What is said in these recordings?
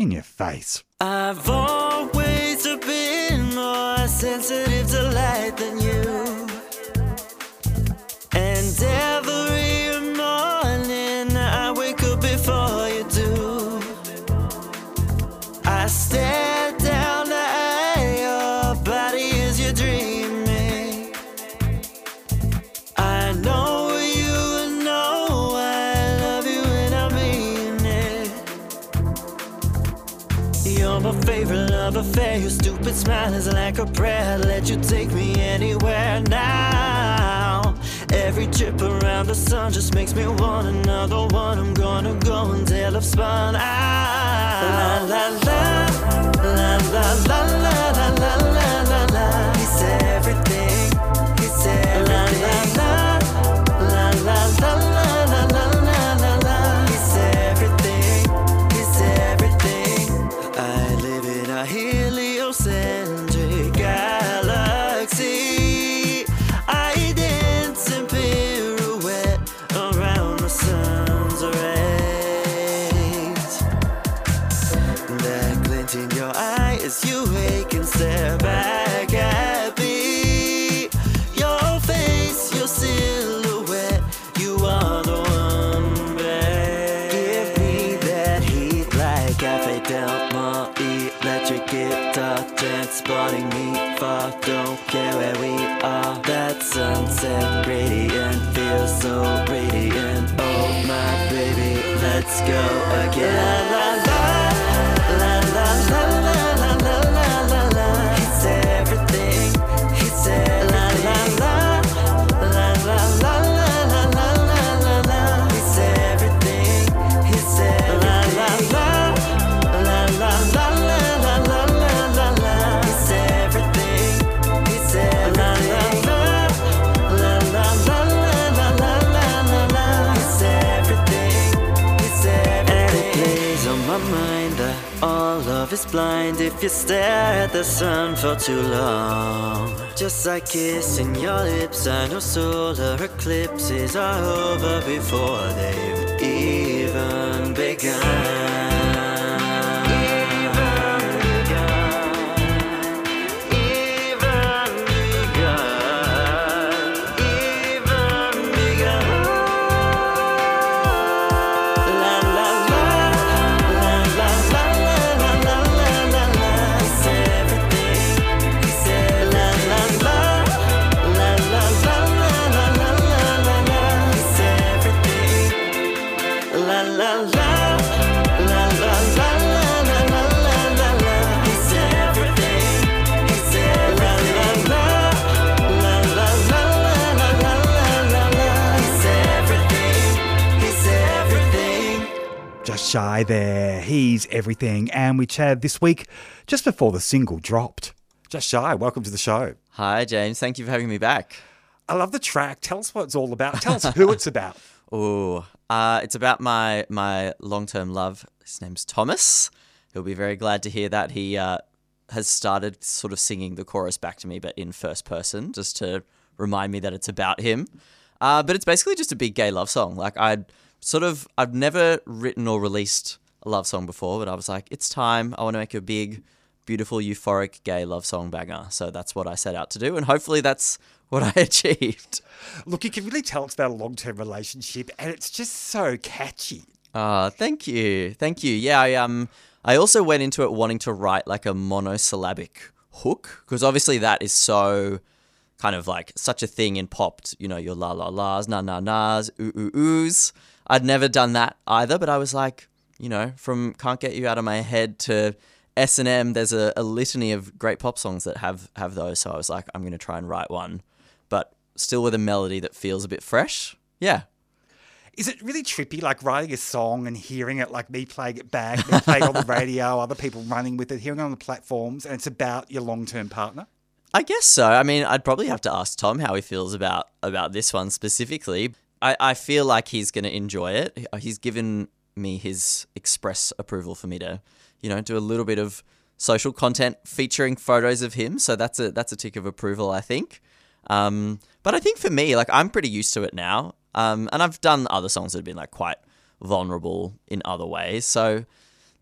In your face. I've always been more sensitive smile is like a prayer. Let you take me anywhere now. Every trip around the sun just makes me want another one. I'm gonna go until I've spun out. La la la, la la la la go again. If you stare at the sun for too long. Just like kissing your lips, I know solar eclipses are over before they've even begun. Shy there. He's everything. And we chatted this week just before the single dropped. Just shy, welcome to the show. Hi, James. Thank you for having me back. I love the track. Tell us what it's all about. Tell us who it's about. Ooh, uh, it's about my my long term love. His name's Thomas. He'll be very glad to hear that he uh, has started sort of singing the chorus back to me, but in first person, just to remind me that it's about him. Uh, but it's basically just a big gay love song. Like I'd sort of I've never written or released a love song before, but I was like, it's time. I want to make a big, beautiful, euphoric gay love song banger. So that's what I set out to do, and hopefully that's what I achieved. Look, you can really tell it's about a long term relationship and it's just so catchy. Ah, thank you, thank you. Yeah, I um, I also went into it wanting to write like a monosyllabic hook because obviously that is so kind of like such a thing in pop. You know, your la la las, na na nas, ooh ooh oohs. I'd never done that either, but I was like, you know, from "Can't Get You Out of My Head" to S and M. There's a, a litany of great pop songs that have have those. So I was like, I'm going to try and write one, but still with a melody that feels a bit fresh. Yeah, Is it really trippy, like writing a song and hearing it, like me playing it back, me playing on the radio, other people running with it, hearing it on the platforms, and it's about your long term partner? I guess so. I mean, I'd probably have to ask Tom how he feels about about this one specifically. I, I feel like he's going to enjoy it. He's given me his express approval for me to, you know, do a little bit of social content featuring photos of him. So that's a that's a tick of approval, I think. Um, but I think for me, like I'm pretty used to it now. Um, and I've done other songs that have been like quite vulnerable in other ways. So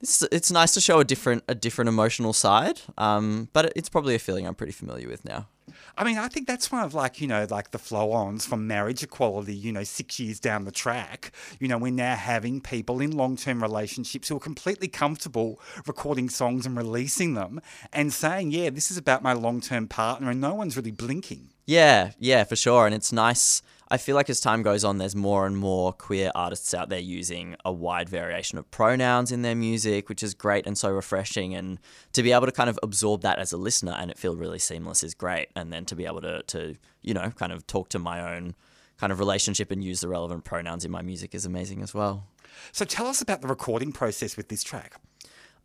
this it's nice to show a different a different emotional side. Um, but it's probably a feeling I'm pretty familiar with now. I mean, I think that's one of like, you know, like the flow ons from marriage equality, you know, six years down the track. You know, we're now having people in long term relationships who are completely comfortable recording songs and releasing them and saying, yeah, this is about my long term partner, and no one's really blinking. Yeah, yeah, for sure. And it's nice. I feel like as time goes on, there's more and more queer artists out there using a wide variation of pronouns in their music, which is great and so refreshing. And to be able to kind of absorb that as a listener and it feel really seamless is great. And then to be able to, to you know, kind of talk to my own kind of relationship and use the relevant pronouns in my music is amazing as well. So tell us about the recording process with this track.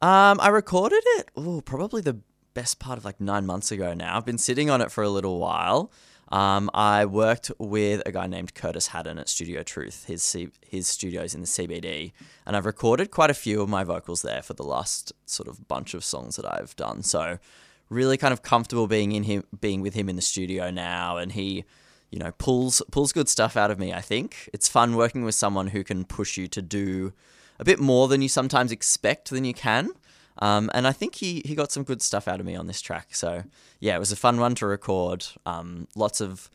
Um, I recorded it, oh, probably the best part of like nine months ago now. I've been sitting on it for a little while. Um, I worked with a guy named Curtis Haddon at Studio Truth, his C- his studios in the CBD, and I've recorded quite a few of my vocals there for the last sort of bunch of songs that I've done. So really kind of comfortable being in him, being with him in the studio now, and he, you know, pulls pulls good stuff out of me. I think it's fun working with someone who can push you to do a bit more than you sometimes expect than you can. Um, and I think he, he got some good stuff out of me on this track. So, yeah, it was a fun one to record. Um, lots of,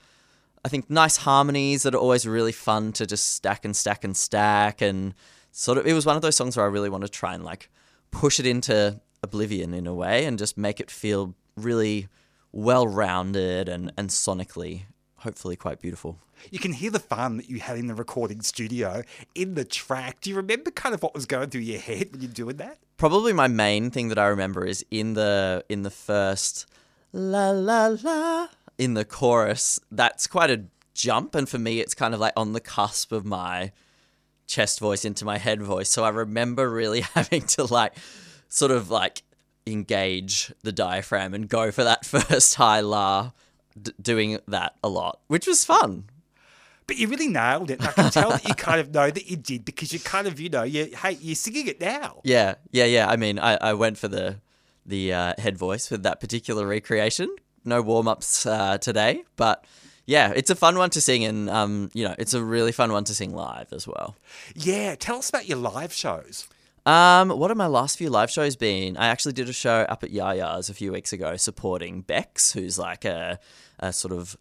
I think, nice harmonies that are always really fun to just stack and stack and stack. And sort of, it was one of those songs where I really want to try and like push it into oblivion in a way and just make it feel really well rounded and, and sonically, hopefully, quite beautiful. You can hear the fun that you had in the recording studio in the track. Do you remember kind of what was going through your head when you're doing that? Probably my main thing that I remember is in the in the first la la la in the chorus. That's quite a jump, and for me, it's kind of like on the cusp of my chest voice into my head voice. So I remember really having to like sort of like engage the diaphragm and go for that first high la, d- doing that a lot, which was fun. But you really nailed it. And I can tell that you kind of know that you did because you kind of, you know, you hey, you're singing it now. Yeah, yeah, yeah. I mean, I, I went for the the uh, head voice with that particular recreation. No warm ups uh, today, but yeah, it's a fun one to sing, and um, you know, it's a really fun one to sing live as well. Yeah, tell us about your live shows. Um, what have my last few live shows been? I actually did a show up at Yah Yah's a few weeks ago supporting Bex, who's like a, a sort of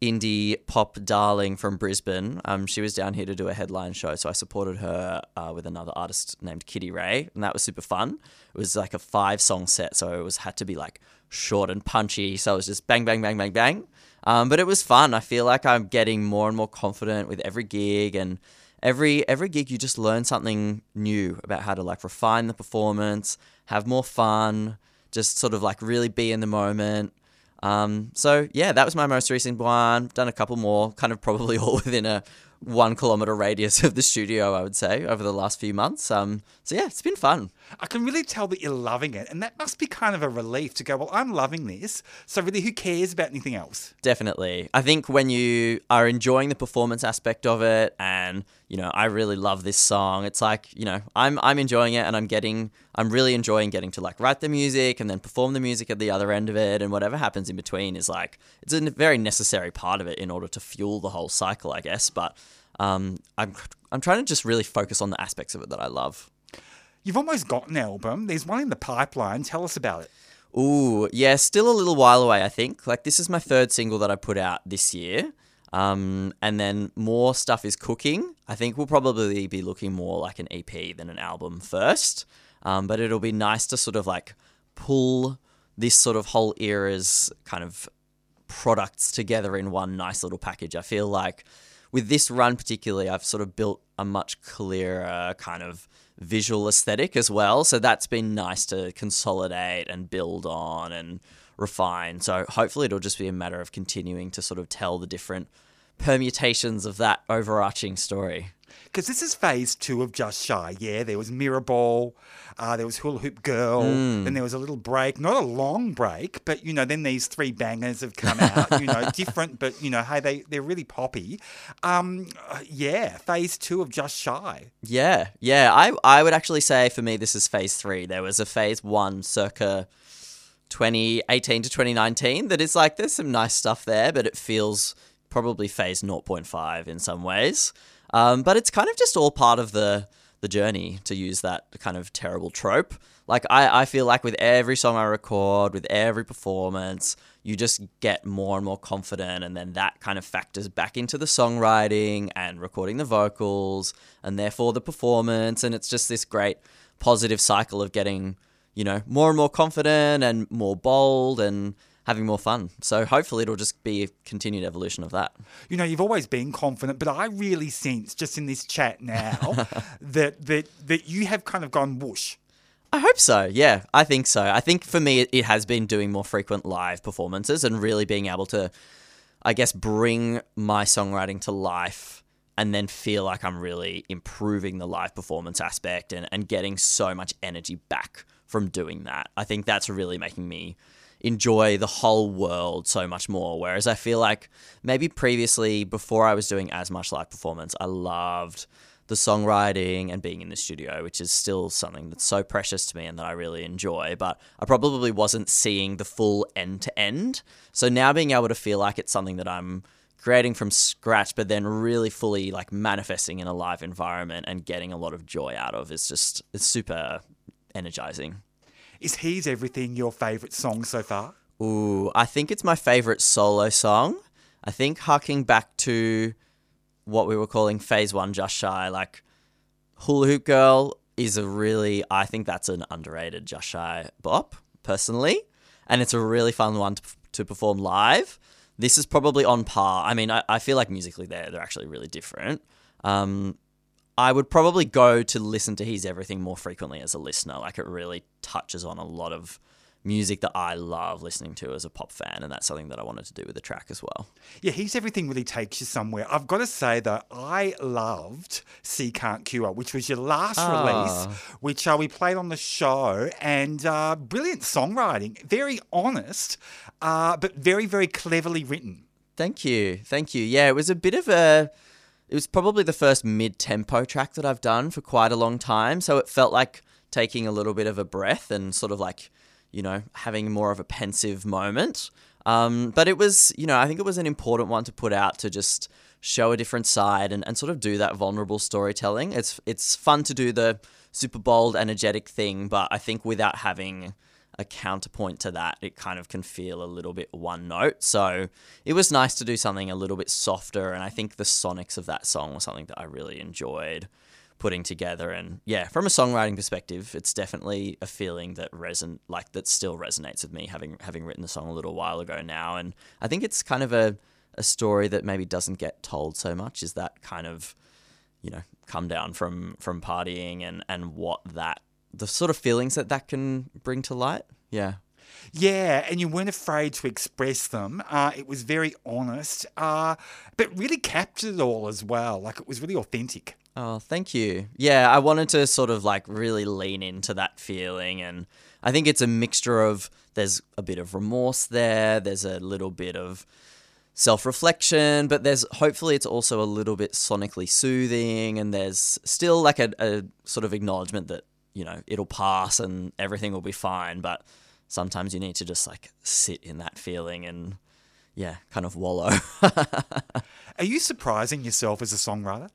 indie pop darling from Brisbane. Um, she was down here to do a headline show, so I supported her uh, with another artist named Kitty Ray, and that was super fun. It was like a five song set, so it was had to be like short and punchy. So it was just bang, bang, bang, bang, bang. Um, but it was fun. I feel like I'm getting more and more confident with every gig, and every every gig you just learn something new about how to like refine the performance, have more fun, just sort of like really be in the moment. Um, so yeah, that was my most recent one. Done a couple more, kind of probably all within a one kilometer radius of the studio, I would say, over the last few months. Um, so yeah, it's been fun. I can really tell that you're loving it, and that must be kind of a relief to go, well, I'm loving this. So really, who cares about anything else? Definitely. I think when you are enjoying the performance aspect of it and, you know, I really love this song, it's like, you know, I'm I'm enjoying it and I'm getting I'm really enjoying getting to like write the music and then perform the music at the other end of it and whatever happens in between is like it's a very necessary part of it in order to fuel the whole cycle, I guess, but um, I'm I'm trying to just really focus on the aspects of it that I love. You've almost got an album. There's one in the pipeline. Tell us about it. Ooh, yeah, still a little while away, I think. Like, this is my third single that I put out this year. Um, and then more stuff is cooking. I think we'll probably be looking more like an EP than an album first. Um, but it'll be nice to sort of like pull this sort of whole era's kind of products together in one nice little package. I feel like with this run particularly, I've sort of built a much clearer kind of visual aesthetic as well. So that's been nice to consolidate and build on and refine. So hopefully it'll just be a matter of continuing to sort of tell the different permutations of that overarching story. Because this is phase two of Just Shy. Yeah, there was Mirror Ball, uh, there was Hula Hoop Girl, then there was a little break, not a long break, but you know, then these three bangers have come out. you know, different, but you know, hey, they they're really poppy. Um, uh, yeah, phase two of Just Shy. Yeah, yeah. I I would actually say for me this is phase three. There was a phase one circa 2018 to 2019 that is like there's some nice stuff there, but it feels probably phase 0.5 in some ways. Um, but it's kind of just all part of the the journey to use that kind of terrible trope. Like I, I feel like with every song I record, with every performance, you just get more and more confident and then that kind of factors back into the songwriting and recording the vocals and therefore the performance and it's just this great positive cycle of getting, you know, more and more confident and more bold and having more fun. So hopefully it'll just be a continued evolution of that. You know, you've always been confident, but I really sense just in this chat now that that that you have kind of gone whoosh. I hope so. Yeah, I think so. I think for me, it, has been doing more frequent live performances and really being able to, I guess, bring my songwriting to life and then feel like I'm really improving the live performance aspect and, and getting so much energy back from doing that. I think that's really making me enjoy the whole world so much more. Whereas I feel like maybe previously, before I was doing as much live performance, I loved the songwriting and being in the studio, which is still something that's so precious to me and that I really enjoy. But I probably wasn't seeing the full end to end. So now being able to feel like it's something that I'm creating from scratch, but then really fully like manifesting in a live environment and getting a lot of joy out of is just it's super energizing. Is He's Everything your favourite song so far? Ooh, I think it's my favorite solo song. I think harking back to what we were calling phase one just shy, like Hula Hoop Girl is a really, I think that's an underrated just shy bop, personally. And it's a really fun one to, to perform live. This is probably on par. I mean, I, I feel like musically they're, they're actually really different. Um, I would probably go to listen to He's Everything more frequently as a listener. Like it really touches on a lot of music that I love listening to as a pop fan, and that's something that I wanted to do with the track as well. Yeah, He's Everything really takes you somewhere. I've got to say though, I loved Sea Can't Cure, which was your last Ah. release, which uh, we played on the show, and uh, brilliant songwriting, very honest, uh, but very very cleverly written. Thank you. Thank you. Yeah, it was a bit of a. It was probably the first mid tempo track that I've done for quite a long time. So it felt like taking a little bit of a breath and sort of like, you know, having more of a pensive moment. Um, but it was, you know, I think it was an important one to put out to just show a different side and, and sort of do that vulnerable storytelling. It's it's fun to do the super bold, energetic thing, but I think without having a counterpoint to that, it kind of can feel a little bit one note. So it was nice to do something a little bit softer, and I think the sonics of that song was something that I really enjoyed putting together. And yeah, from a songwriting perspective, it's definitely a feeling that reson like that still resonates with me, having having written the song a little while ago now. And I think it's kind of a a story that maybe doesn't get told so much. Is that kind of you know come down from from partying and and what that the sort of feelings that that can bring to light. Yeah. Yeah, and you weren't afraid to express them. Uh, it was very honest, uh, but really captured it all as well. Like it was really authentic. Oh, thank you. Yeah, I wanted to sort of like really lean into that feeling. And I think it's a mixture of there's a bit of remorse there, there's a little bit of self reflection, but there's hopefully it's also a little bit sonically soothing. And there's still like a, a sort of acknowledgement that, you know, it'll pass and everything will be fine. But sometimes you need to just like sit in that feeling and, yeah, kind of wallow. Are you surprising yourself as a songwriter?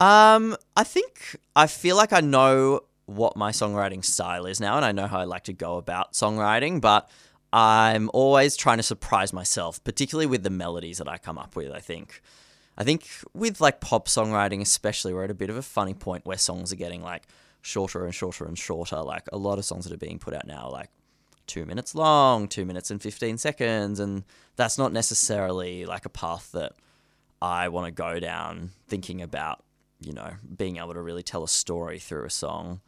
Um, I think I feel like I know what my songwriting style is now, and I know how I like to go about songwriting, but I'm always trying to surprise myself, particularly with the melodies that I come up with. I think. I think with like pop songwriting, especially, we're at a bit of a funny point where songs are getting like shorter and shorter and shorter. Like a lot of songs that are being put out now, are, like two minutes long, two minutes and 15 seconds. And that's not necessarily like a path that I want to go down thinking about, you know, being able to really tell a story through a song.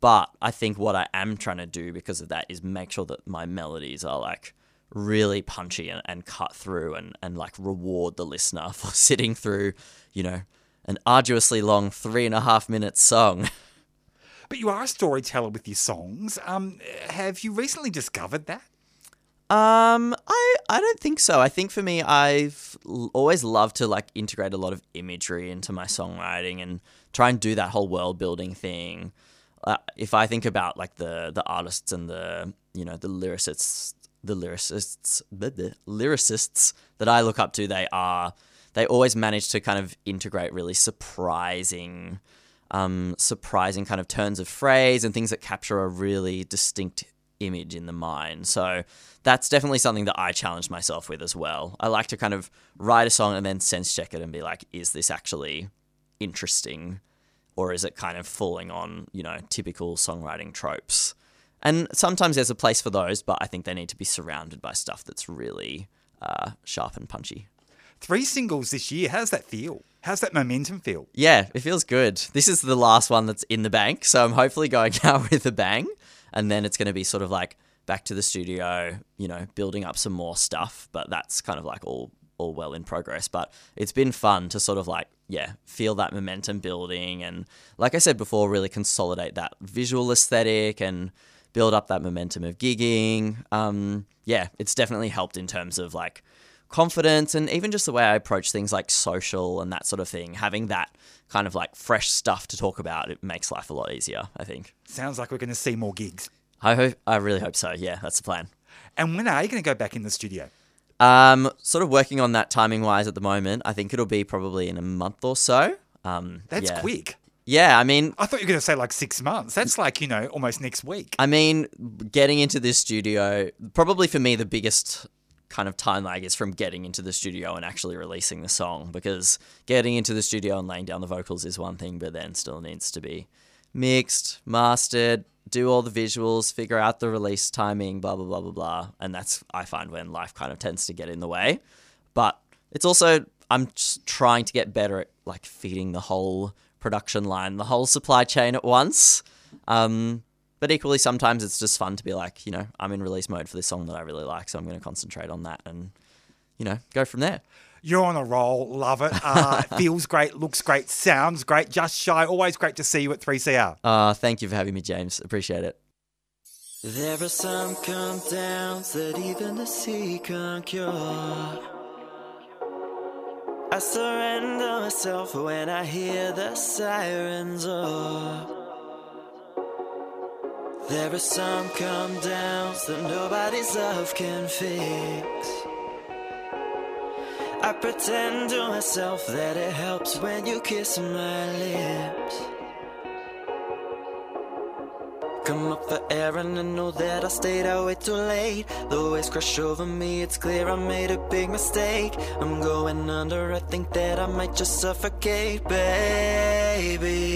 But I think what I am trying to do because of that is make sure that my melodies are like really punchy and, and cut through and, and like reward the listener for sitting through, you know, an arduously long three and a half minute song. But you are a storyteller with your songs. Um, have you recently discovered that? Um, I I don't think so. I think for me, I've l- always loved to like integrate a lot of imagery into my songwriting and try and do that whole world building thing. Uh, if I think about like the the artists and the you know the lyricists, the lyricists, the, the lyricists that I look up to, they are they always manage to kind of integrate really surprising um, surprising kind of turns of phrase and things that capture a really distinct image in the mind. So that's definitely something that I challenge myself with as well. I like to kind of write a song and then sense check it and be like, is this actually interesting? Or is it kind of falling on, you know, typical songwriting tropes? And sometimes there's a place for those, but I think they need to be surrounded by stuff that's really uh, sharp and punchy. Three singles this year. How's that feel? How's that momentum feel? Yeah, it feels good. This is the last one that's in the bank, so I'm hopefully going out with a bang. And then it's going to be sort of like back to the studio, you know, building up some more stuff. But that's kind of like all all well in progress. But it's been fun to sort of like, yeah, feel that momentum building and like I said before, really consolidate that visual aesthetic and build up that momentum of gigging. Um, yeah, it's definitely helped in terms of like confidence and even just the way I approach things like social and that sort of thing. Having that kind of like fresh stuff to talk about, it makes life a lot easier, I think. Sounds like we're going to see more gigs. I hope I really hope so. Yeah, that's the plan. And when are you going to go back in the studio? Um, sort of working on that timing wise at the moment. I think it'll be probably in a month or so. Um, That's yeah. quick. Yeah, I mean, I thought you were going to say like six months. That's like, you know, almost next week. I mean, getting into this studio, probably for me, the biggest kind of time lag is from getting into the studio and actually releasing the song because getting into the studio and laying down the vocals is one thing, but then still needs to be mixed, mastered, do all the visuals, figure out the release timing, blah, blah, blah, blah, blah. And that's, I find, when life kind of tends to get in the way. But it's also, I'm just trying to get better at like feeding the whole production line, the whole supply chain at once. Um, but equally, sometimes it's just fun to be like, you know, I'm in release mode for this song that I really like, so I'm going to concentrate on that and, you know, go from there. You're on a roll. Love it. Uh, feels great, looks great, sounds great. Just shy. Always great to see you at 3CR. Uh, thank you for having me, James. Appreciate it. There are some come downs that even the sea can't cure. I surrender myself when I hear the sirens roar. There are some come downs that nobody's love can fix. I pretend to myself that it helps when you kiss my lips. Come up for air and I know that I stayed out way too late. The waves crash over me, it's clear I made a big mistake. I'm going under, I think that I might just suffocate, baby.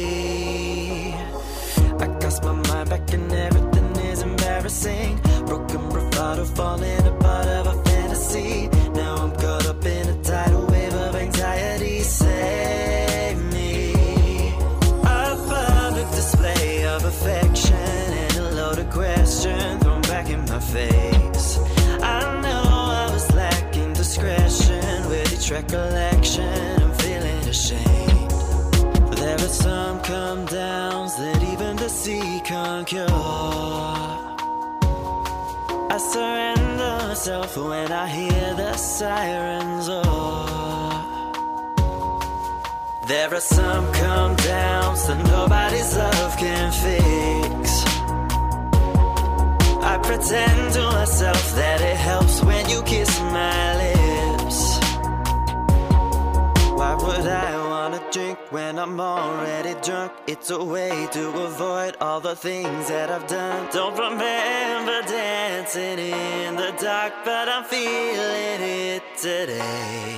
I cast my and everything is embarrassing. Broken bravado, falling apart of a fantasy. Now I'm caught up in a tidal wave of anxiety. Save me. A public display of affection and a loaded question thrown back in my face. I know I was lacking discretion with each recollection. I'm feeling ashamed. There are some come downs sea can't cure. I surrender myself when I hear the sirens roar. There are some come downs that nobody's love can fix. I pretend to myself that it helps when you kiss my lips. Why would I wanna drink when I'm already drunk? It's a way to avoid all the things that I've done. Don't remember dancing in the dark, but I'm feeling it today.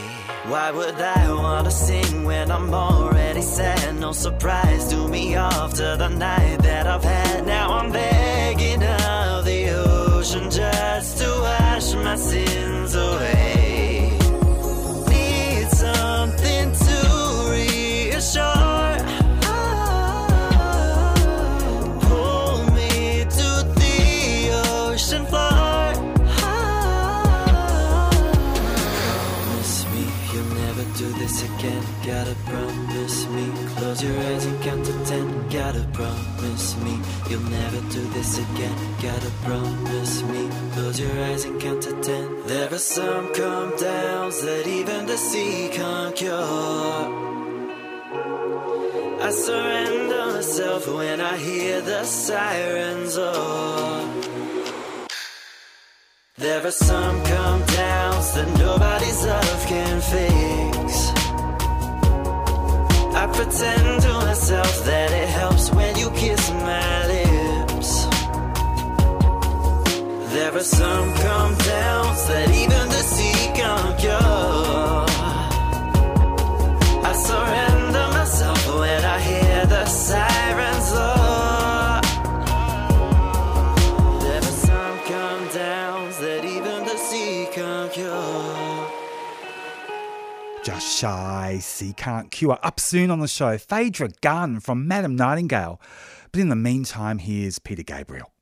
Why would I wanna sing when I'm already sad? No surprise, do me to the night that I've had. Now I'm begging of the ocean just to wash my sins away. Again. Gotta promise me. Close your eyes and count to ten. Gotta promise me you'll never do this again. Gotta promise me. Close your eyes and count to ten. There are some come downs that even the sea can't cure. I surrender myself when I hear the sirens roar. There are some come downs that nobody's love can fix. Pretend to myself that it helps when you kiss my lips. There are some come downs that even shy, Sea can't cure. Up soon on the show, Phaedra Gunn from Madam Nightingale. But in the meantime, here's Peter Gabriel.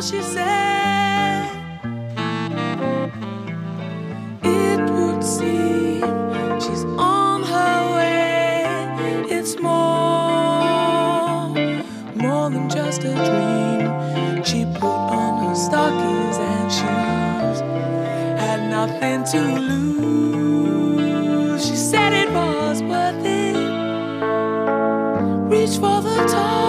She said. It would seem she's on her way. It's more, more than just a dream. She put on her stockings and shoes, had nothing to lose. She said it was worth it. Reach for the top,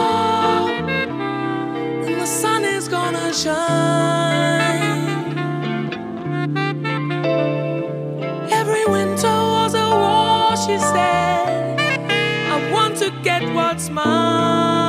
she said. I want to get what's mine.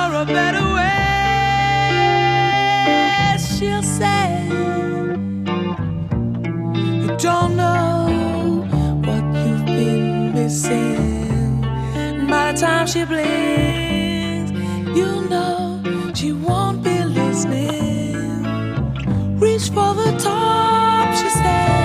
Her a better way. She'll say, You don't know what you've been missing. By the time she blinks, you know she won't be listening. Reach for the top, she said,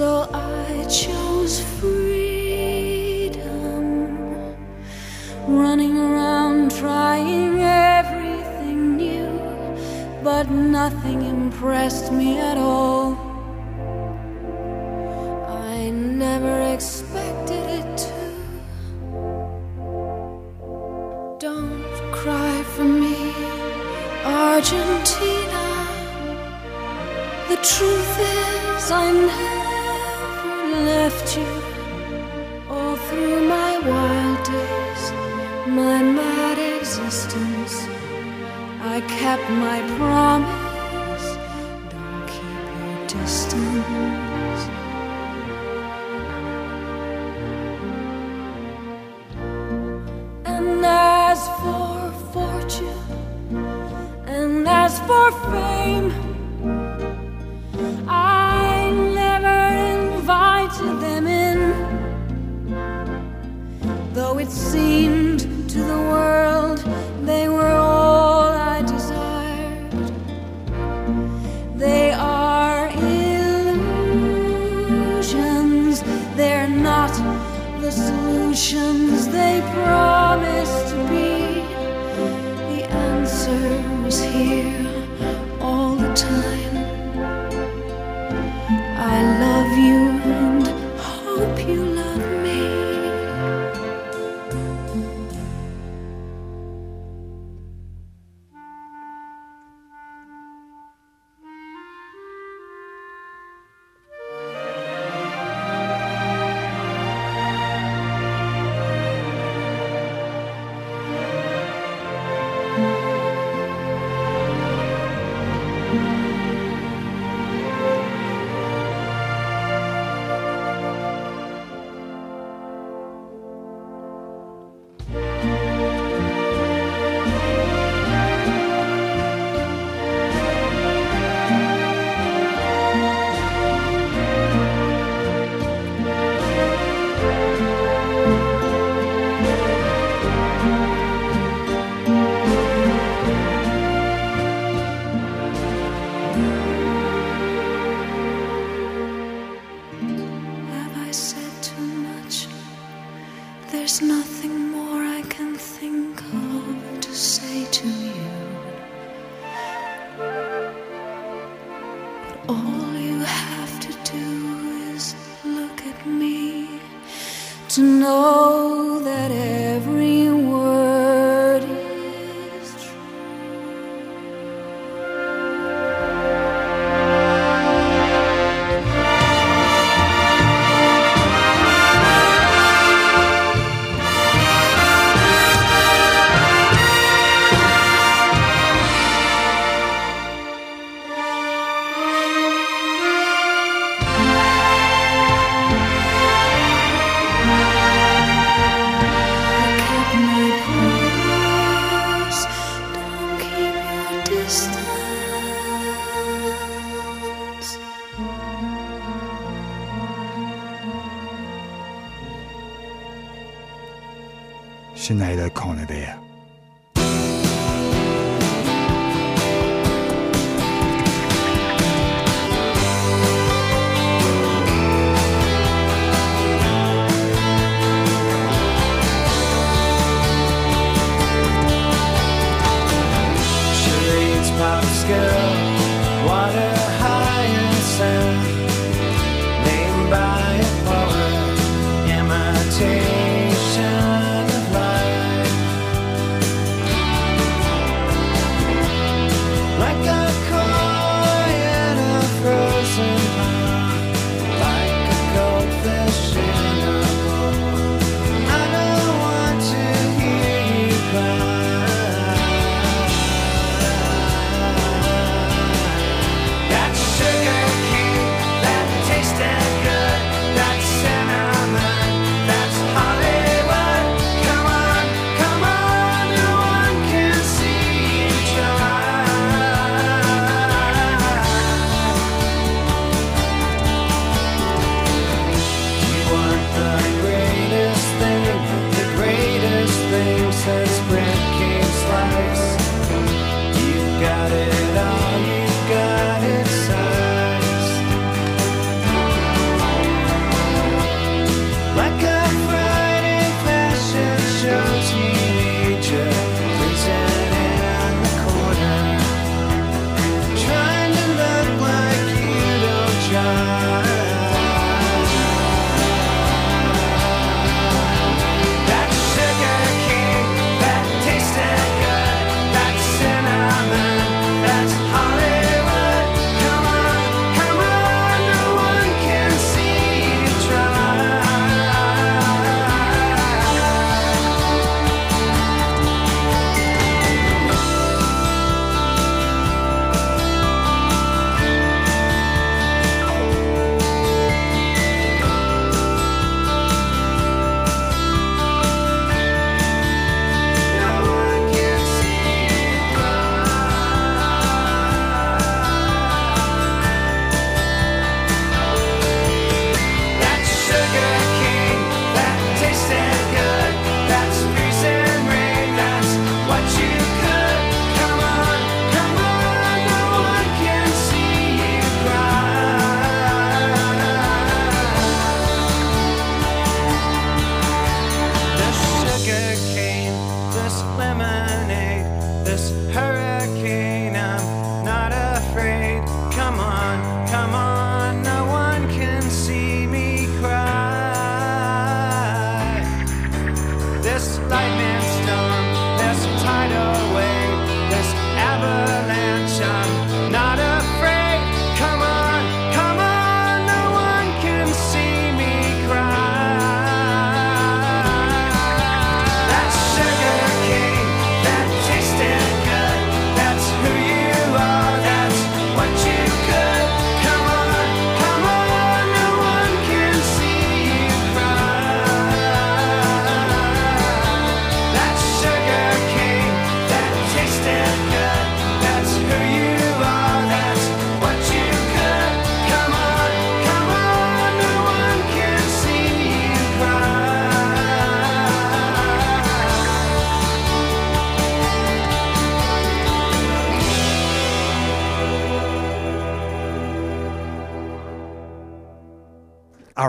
So I chose freedom, running around trying everything new, but nothing impressed me at all. I never expected it to. Don't cry for me, Argentina. The truth is, I never. kept my promise. 进来的 there.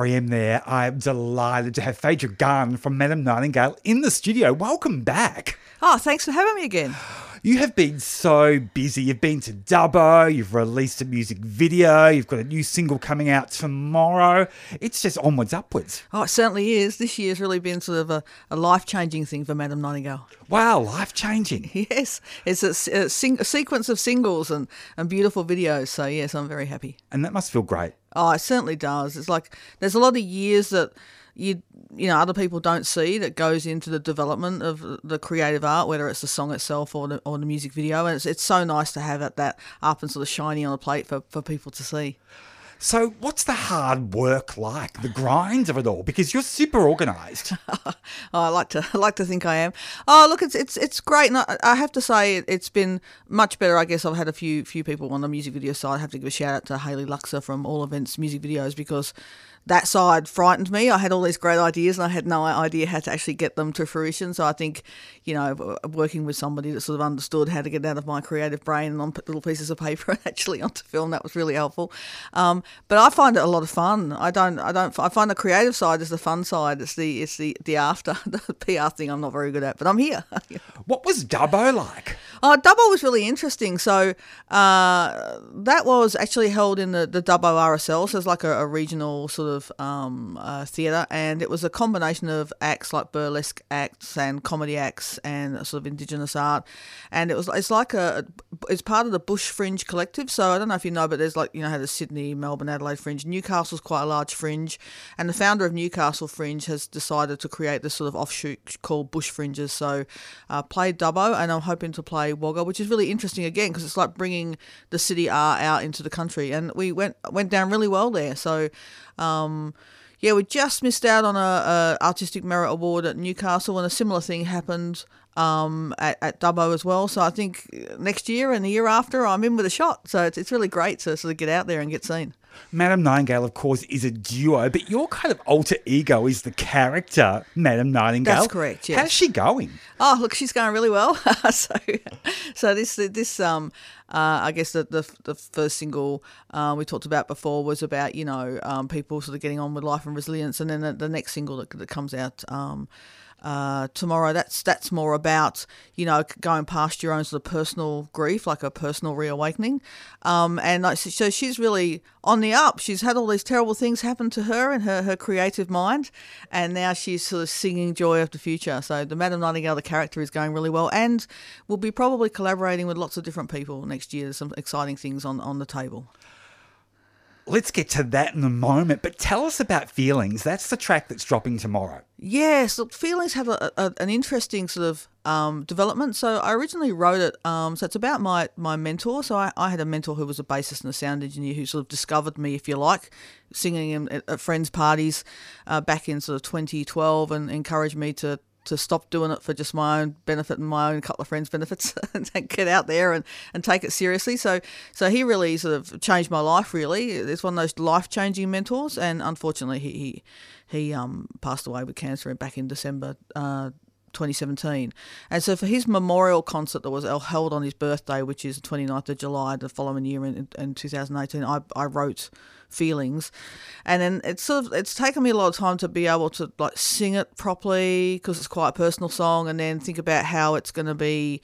REM there. I'm delighted to have Phaedra Gunn from Madame Nightingale in the studio. Welcome back. Oh, thanks for having me again. You have been so busy. You've been to Dubbo, you've released a music video, you've got a new single coming out tomorrow. It's just onwards, upwards. Oh, it certainly is. This year's really been sort of a, a life changing thing for Madame Nightingale. Wow, life changing. Yes, it's a, a sing- a sequence of singles and, and beautiful videos. So, yes, I'm very happy. And that must feel great. Oh, it certainly does. It's like there's a lot of years that you you know other people don't see that goes into the development of the creative art, whether it's the song itself or the, or the music video, and it's it's so nice to have it that up and sort of shiny on the plate for, for people to see. So, what's the hard work like, the grind of it all? Because you're super organised. Oh, I like to I like to think I am. Oh, look, it's it's it's great. And I, I have to say, it, it's been much better. I guess I've had a few few people on the music video side. I have to give a shout out to Haley Luxer from All Events Music Videos because that side frightened me. I had all these great ideas and I had no idea how to actually get them to fruition. So I think, you know, working with somebody that sort of understood how to get out of my creative brain and on little pieces of paper and actually onto film, that was really helpful. Um, but I find it a lot of fun. I don't, I don't, I find the creative side is the fun side. It's the, it's the, the after, the PR thing I'm not very good at, but I'm here. what was Dubbo like? Oh, Dubbo was really interesting. So uh, that was actually held in the, the Dubbo RSL, so it's like a, a regional sort of um, uh, theatre, and it was a combination of acts like burlesque acts and comedy acts and sort of Indigenous art, and it was it's like a it's part of the Bush Fringe Collective. So I don't know if you know, but there's like you know how the Sydney, Melbourne, Adelaide Fringe, Newcastle's quite a large fringe, and the founder of Newcastle Fringe has decided to create this sort of offshoot called Bush Fringes. So uh, played Dubbo, and I'm hoping to play Wagga, which is really interesting again because it's like bringing the city art out into the country, and we went went down really well there. So. Um, yeah, we just missed out on a, a artistic merit award at Newcastle, and a similar thing happened um, at, at Dubbo as well. So I think next year and the year after, I'm in with a shot. So it's, it's really great to sort of get out there and get seen. Madame Nightingale, of course, is a duo, but your kind of alter ego is the character, Madame Nightingale. That's correct, yes. How's she going? Oh, look, she's going really well. so, so this this um, uh, I guess the the, the first single uh, we talked about before was about you know um, people sort of getting on with life and resilience, and then the, the next single that, that comes out. Um, uh, tomorrow. That's that's more about you know going past your own sort of personal grief, like a personal reawakening. Um, and like, so she's really on the up. She's had all these terrible things happen to her and her her creative mind, and now she's sort of singing joy of the future. So the Madame Nightingale, the character, is going really well, and we'll be probably collaborating with lots of different people next year. There's some exciting things on on the table. Let's get to that in a moment, but tell us about Feelings. That's the track that's dropping tomorrow. Yes, look, feelings have a, a, an interesting sort of um, development. So I originally wrote it. Um, so it's about my my mentor. So I, I had a mentor who was a bassist and a sound engineer who sort of discovered me, if you like, singing at, at friends' parties uh, back in sort of 2012, and encouraged me to to stop doing it for just my own benefit and my own couple of friends' benefits and get out there and, and take it seriously. So so he really sort of changed my life. Really, it's one of those life changing mentors. And unfortunately, he he, he um, passed away with cancer back in December. Uh, 2017. And so for his memorial concert that was held on his birthday, which is the 29th of July the following year in, in 2018, I, I wrote feelings and then it's sort of it's taken me a lot of time to be able to like sing it properly because it's quite a personal song and then think about how it's going to be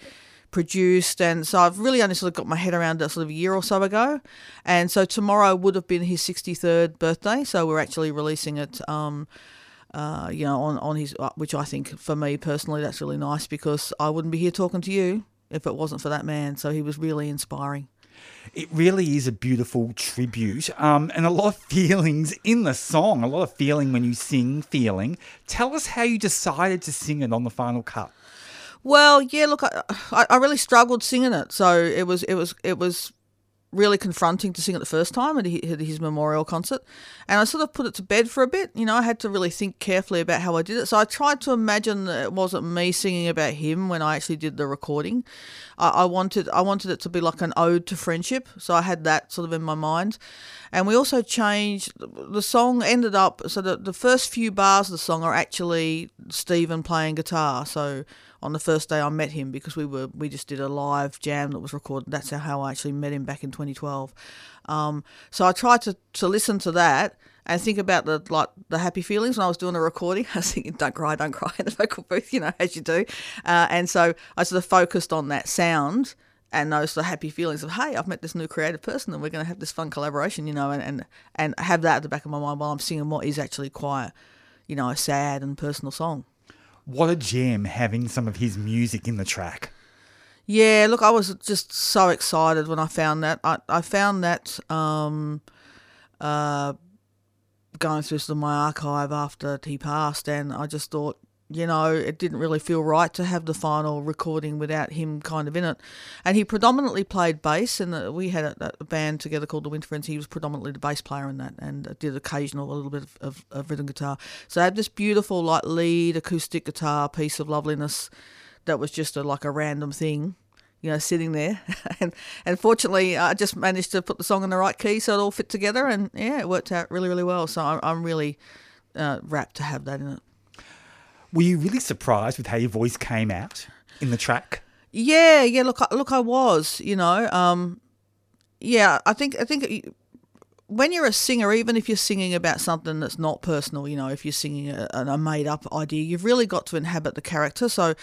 produced and so I've really only sort of got my head around it sort of a year or so ago and so tomorrow would have been his 63rd birthday so we're actually releasing it um uh, you know, on, on his, uh, which I think for me personally, that's really nice because I wouldn't be here talking to you if it wasn't for that man. So he was really inspiring. It really is a beautiful tribute um, and a lot of feelings in the song, a lot of feeling when you sing feeling. Tell us how you decided to sing it on the final cut. Well, yeah, look, I, I, really struggled singing it. So it was, it was, it was really confronting to sing it the first time at his memorial concert. And I sort of put it to bed for a bit. You know, I had to really think carefully about how I did it. So I tried to imagine that it wasn't me singing about him when I actually did the recording. I, I wanted I wanted it to be like an ode to friendship. So I had that sort of in my mind. And we also changed the song ended up so the, the first few bars of the song are actually Stephen playing guitar. So on the first day I met him because we were we just did a live jam that was recorded. That's how I actually met him back in 2012. Um, so I tried to, to listen to that and think about the like the happy feelings when I was doing the recording. I was thinking, "Don't cry, don't cry" in the vocal booth, you know, as you do. Uh, and so I sort of focused on that sound and those the happy feelings of, "Hey, I've met this new creative person, and we're going to have this fun collaboration," you know, and, and and have that at the back of my mind while I'm singing what is actually quite, you know, a sad and personal song. What a gem having some of his music in the track. Yeah, look, I was just so excited when I found that. I, I found that um, uh, going through some of my archive after he passed, and I just thought, you know, it didn't really feel right to have the final recording without him kind of in it. And he predominantly played bass, and we had a, a band together called the Winter Friends. He was predominantly the bass player in that, and did occasional a little bit of, of, of rhythm guitar. So I had this beautiful like lead acoustic guitar piece of loveliness that was just a, like a random thing, you know, sitting there. and and fortunately, I just managed to put the song in the right key so it all fit together, and yeah, it worked out really, really well. So I'm, I'm really uh, rapt to have that in it. Were you really surprised with how your voice came out in the track? Yeah, yeah. Look, I- look, I was, you know, um, yeah. I think, I think when you're a singer, even if you're singing about something that's not personal, you know, if you're singing a, a made-up idea, you've really got to inhabit the character. So,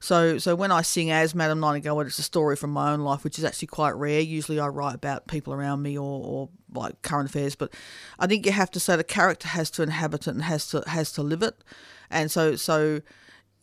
so, so when I sing as Madame Nightingale, it's a story from my own life, which is actually quite rare. Usually, I write about people around me or, or like current affairs, but I think you have to say the character has to inhabit it and has to has to live it, and so so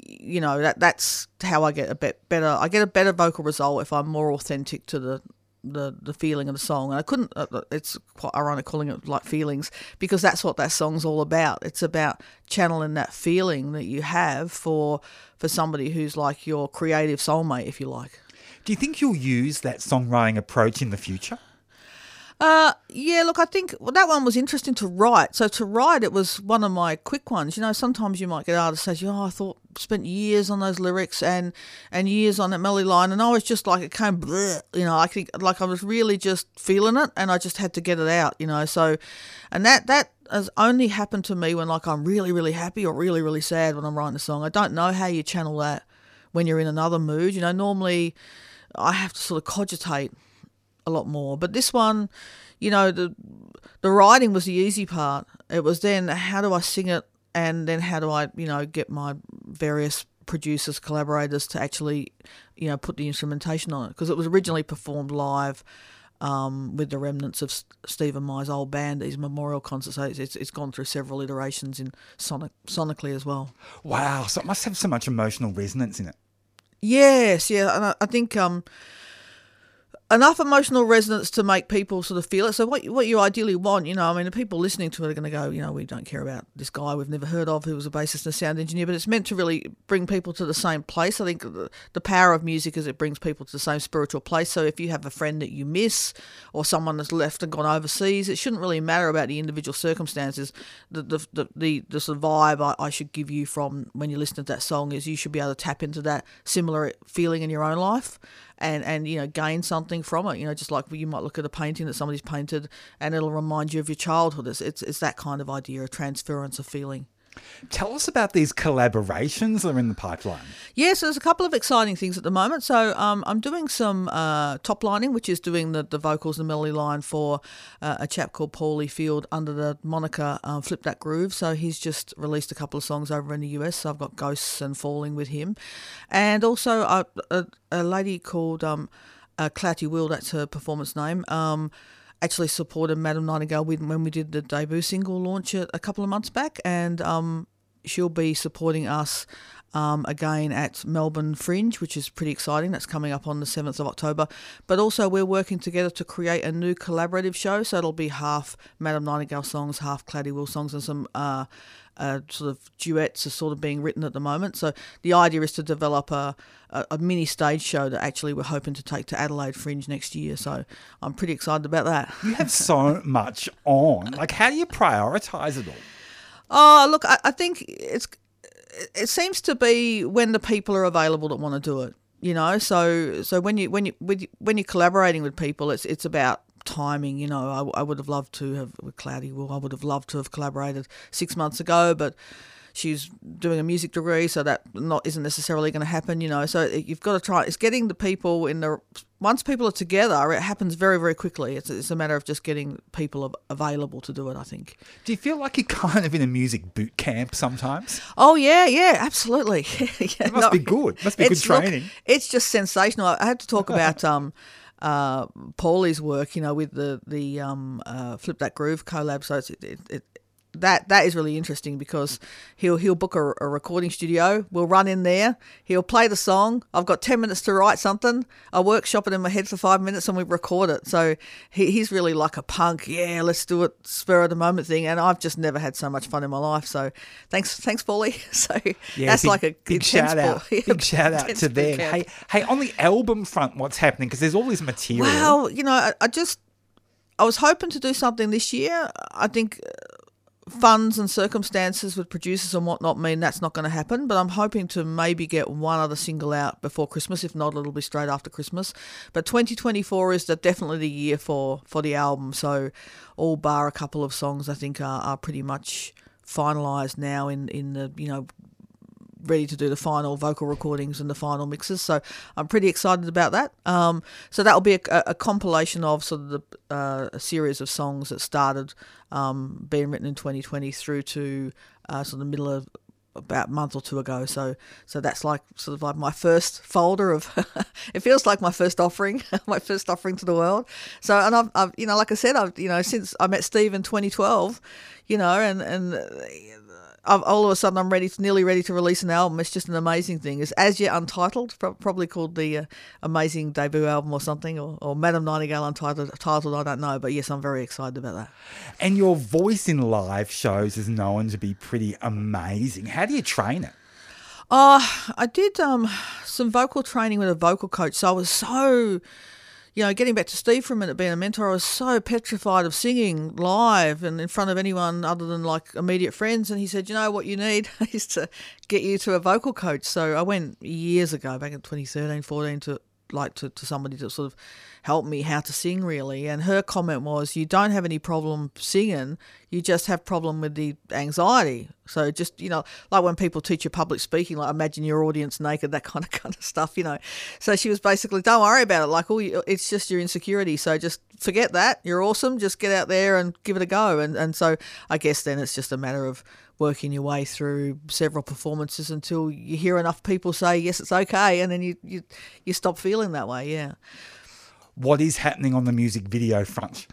you know that that's how I get a bit better. I get a better vocal result if I'm more authentic to the the, the feeling of the song. And I couldn't. uh, It's quite ironic calling it like feelings because that's what that song's all about. It's about channeling that feeling that you have for for somebody who's like your creative soulmate, if you like. Do you think you'll use that songwriting approach in the future? Uh, yeah, look, I think well, that one was interesting to write. So to write, it was one of my quick ones. You know, sometimes you might get artists say, "Oh, I thought spent years on those lyrics and and years on that melody line," and I was just like, it came, you know, I think like I was really just feeling it, and I just had to get it out, you know. So, and that that has only happened to me when like I'm really really happy or really really sad when I'm writing a song. I don't know how you channel that when you're in another mood. You know, normally I have to sort of cogitate a lot more. But this one, you know, the the writing was the easy part. It was then how do I sing it, and then how do I, you know, get my various producers, collaborators to actually, you know, put the instrumentation on it because it was originally performed live. Um, with the remnants of Stephen Meyer's old band, his memorial concert, so it's, it's, it's gone through several iterations in sonic sonically as well. Wow, so it must have so much emotional resonance in it. Yes, yeah, and I, I think um, enough emotional resonance to make people sort of feel it. So what what you ideally want, you know, I mean, the people listening to it are going to go, you know, we don't care about this guy we've never heard of who was a bassist and a sound engineer, but it's meant to really bring people to the same place. I think the, the power of music is it brings people to the same spiritual place. So if you have a friend that you miss or someone that's left and gone overseas, it shouldn't really matter about the individual circumstances. The the the, the, the sort of vibe I, I should give you from when you listen to that song is you should be able to tap into that similar feeling in your own life and and you know gain something from it. You know, just like you might look at a painting that somebody's painted, and it'll remind you of your childhood. It's it's, it's that kind of idea, a transference of feeling. Tell us about these collaborations that are in the pipeline. Yes, there's a couple of exciting things at the moment. So um, I'm doing some uh, top lining, which is doing the, the vocals and melody line for uh, a chap called Paulie Field under the moniker um, Flip That Groove. So he's just released a couple of songs over in the US. So I've got Ghosts and Falling with him. And also a, a, a lady called um, uh, Clouty Will, that's her performance name. Um, actually supported Madame Nightingale when we did the debut single launch a couple of months back, and um, she'll be supporting us um, again at Melbourne Fringe, which is pretty exciting. That's coming up on the 7th of October. But also, we're working together to create a new collaborative show. So it'll be half Madame Nightingale songs, half Cloudy Will songs, and some uh, uh, sort of duets are sort of being written at the moment. So the idea is to develop a, a, a mini stage show that actually we're hoping to take to Adelaide Fringe next year. So I'm pretty excited about that. You have so much on. Like, how do you prioritize it all? Oh, look, I, I think it's it seems to be when the people are available that want to do it. You know, so so when you when you when, you, when you're collaborating with people, it's it's about timing. You know, I, I would have loved to have with Cloudy. Well, I would have loved to have collaborated six months ago, but she's doing a music degree, so that not isn't necessarily going to happen. You know, so you've got to try. It's getting the people in the once people are together, it happens very very quickly. It's it's a matter of just getting people available to do it. I think. Do you feel like you're kind of in a music boot camp sometimes? Oh yeah, yeah, absolutely. yeah, It must be good. Must be good it's- look, training. it's just sensational. I had to talk about um, uh, Paulie's work, you know, with the the um, uh, Flip That Groove collab. So it, it, that that is really interesting because he'll he'll book a, a recording studio. We'll run in there. He'll play the song. I've got ten minutes to write something. I workshop it in my head for five minutes and we record it. So he, he's really like a punk. Yeah, let's do it, spur of the moment thing. And I've just never had so much fun in my life. So thanks, thanks, Paulie. So that's big, like a big shout out. yeah, Big shout out to them. Hey, hey, on the album front, what's happening? Because there's all this material. Well, you know, I, I just I was hoping to do something this year. I think funds and circumstances with producers and whatnot mean that's not going to happen. But I'm hoping to maybe get one other single out before Christmas. If not, it'll be straight after Christmas. But 2024 is the, definitely the year for for the album. So all bar a couple of songs, I think are, are pretty much finalised now in in the you know ready to do the final vocal recordings and the final mixes. So I'm pretty excited about that. Um, so that will be a, a compilation of sort of the uh, a series of songs that started um, being written in 2020 through to uh, sort of the middle of about a month or two ago. So so that's like sort of like my first folder of. it feels like my first offering, my first offering to the world. So and I've, I've you know like I said I've you know since I met Steve in 2012, you know and and. I've, all of a sudden I'm ready, to, nearly ready to release an album. It's just an amazing thing. It's as yet untitled, pro- probably called the uh, Amazing Debut Album or something, or, or Madam Nightingale Untitled. Titled, I don't know, but yes, I'm very excited about that. And your voice in live shows is known to be pretty amazing. How do you train it? Uh, I did um, some vocal training with a vocal coach, so I was so, you know, getting back to Steve for a minute, being a mentor, I was so petrified of singing live and in front of anyone other than like immediate friends. And he said, you know what you need is to get you to a vocal coach. So I went years ago, back in 2013, 14, to like to, to somebody to sort of help me how to sing really. And her comment was you don't have any problem singing you just have problem with the anxiety. So just you know like when people teach you public speaking like imagine your audience naked that kind of kind of stuff you know. So she was basically don't worry about it like all you, it's just your insecurity so just forget that you're awesome just get out there and give it a go. And and so i guess then it's just a matter of working your way through several performances until you hear enough people say yes it's okay and then you you, you stop feeling that way yeah What is happening on the music video front?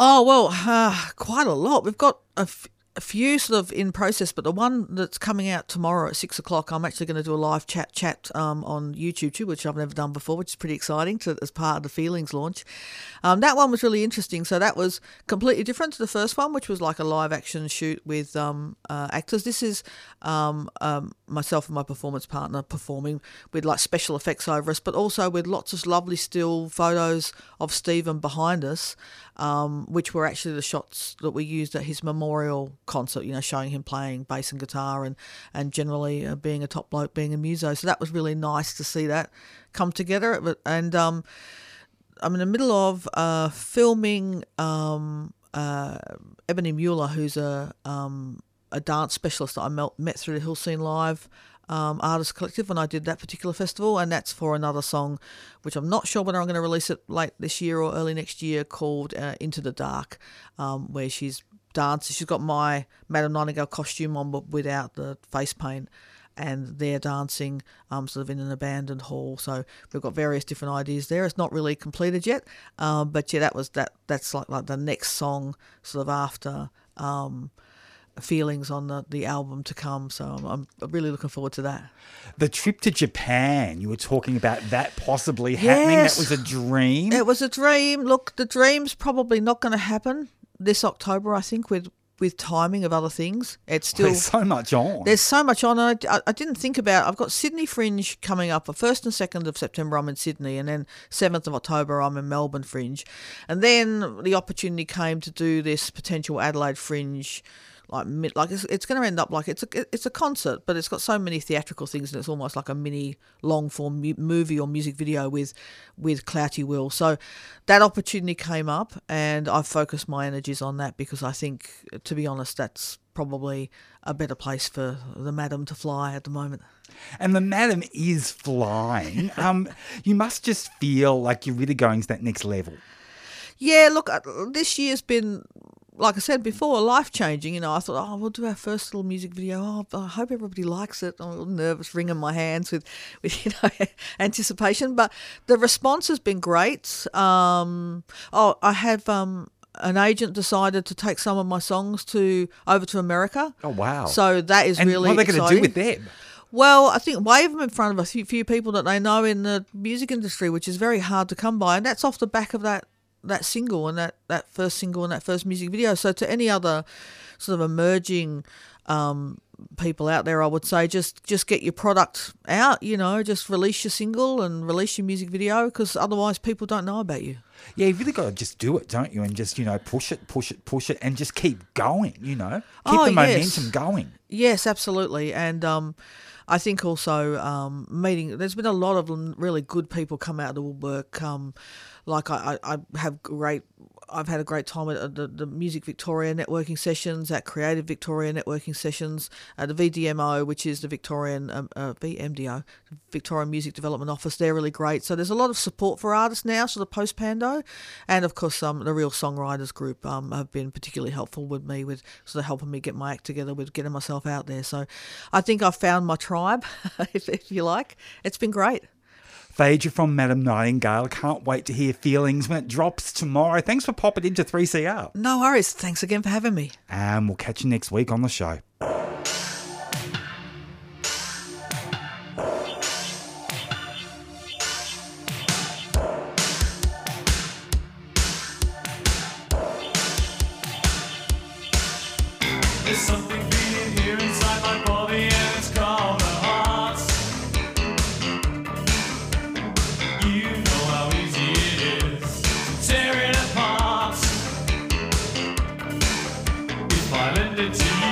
Oh well, uh, quite a lot. We've got a, f- a few sort of in process, but the one that's coming out tomorrow at six o'clock, I'm actually going to do a live chat chat um, on YouTube too, which I've never done before, which is pretty exciting to, as part of the Feelings launch. Um, that one was really interesting. So that was completely different to the first one, which was like a live action shoot with um, uh, actors. This is um, um, myself and my performance partner performing with like special effects over us, but also with lots of lovely still photos of Stephen behind us, um, which were actually the shots that we used at his memorial concert. You know, showing him playing bass and guitar and and generally uh, being a top bloke, being a muso. So that was really nice to see that come together. And um, I'm in the middle of uh, filming um, uh, Ebony Mueller, who's a um, a dance specialist that I met, met through the Hill Scene Live um, Artist Collective when I did that particular festival, and that's for another song, which I'm not sure whether I'm going to release it late this year or early next year, called uh, Into the Dark, um, where she's dancing. She's got my Madame Nightingale costume on, but without the face paint and they're dancing um, sort of in an abandoned hall. So we've got various different ideas there. It's not really completed yet, um, but yeah, that was that. That's like like the next song, sort of after um, feelings on the, the album to come. So I'm, I'm really looking forward to that. The trip to Japan, you were talking about that possibly happening. Yes. That was a dream. It was a dream. Look, the dream's probably not going to happen this October. I think with with timing of other things. It's still There's so much on. there's so much on. I, I, I didn't think about. I've got Sydney Fringe coming up. The first and second of September, I'm in Sydney, and then seventh of October, I'm in Melbourne Fringe, and then the opportunity came to do this potential Adelaide Fringe. Like, like it's, it's going to end up like it's a it's a concert, but it's got so many theatrical things, and it's almost like a mini long form mu- movie or music video with with Clouty Will. So that opportunity came up, and I've focused my energies on that because I think, to be honest, that's probably a better place for the madam to fly at the moment. and the madam is flying. um, you must just feel like you're really going to that next level. Yeah, look, uh, this year's been, like I said before, life changing. You know, I thought, oh, we'll do our first little music video. Oh, I hope everybody likes it. I'm a little nervous, wringing my hands with, with you know, anticipation. But the response has been great. Um, oh, I have um, an agent decided to take some of my songs to over to America. Oh, wow. So that is and really what are they going to do with them? Well, I think wave them in front of a few, few people that they know in the music industry, which is very hard to come by, and that's off the back of that that single and that that first single and that first music video. So to any other sort of emerging um, people out there, I would say just just get your product out. You know, just release your single and release your music video because otherwise people don't know about you. Yeah, you've really got to just do it, don't you? And just, you know, push it, push it, push it, and just keep going, you know? Keep Oh, the yes. momentum going. Yes, absolutely, and um, I think also um, meeting. There's been a lot of really good people come out of the woodwork. Um, like I, I, have great. I've had a great time at the, the Music Victoria networking sessions, at Creative Victoria networking sessions, at the VDMO, which is the Victorian um, uh, VMDO, Victorian Music Development Office. They're really great. So there's a lot of support for artists now, sort of post Pando, and of course um, the Real Songwriters Group um, have been particularly helpful with me with sort of helping me get my act together with getting myself out there. So I think I've found my tribe, if, if you like. It's been great. Phaedra from Madam Nightingale. Can't wait to hear feelings when it drops tomorrow. Thanks for popping into 3CR. No worries. Thanks again for having me. And we'll catch you next week on the show. I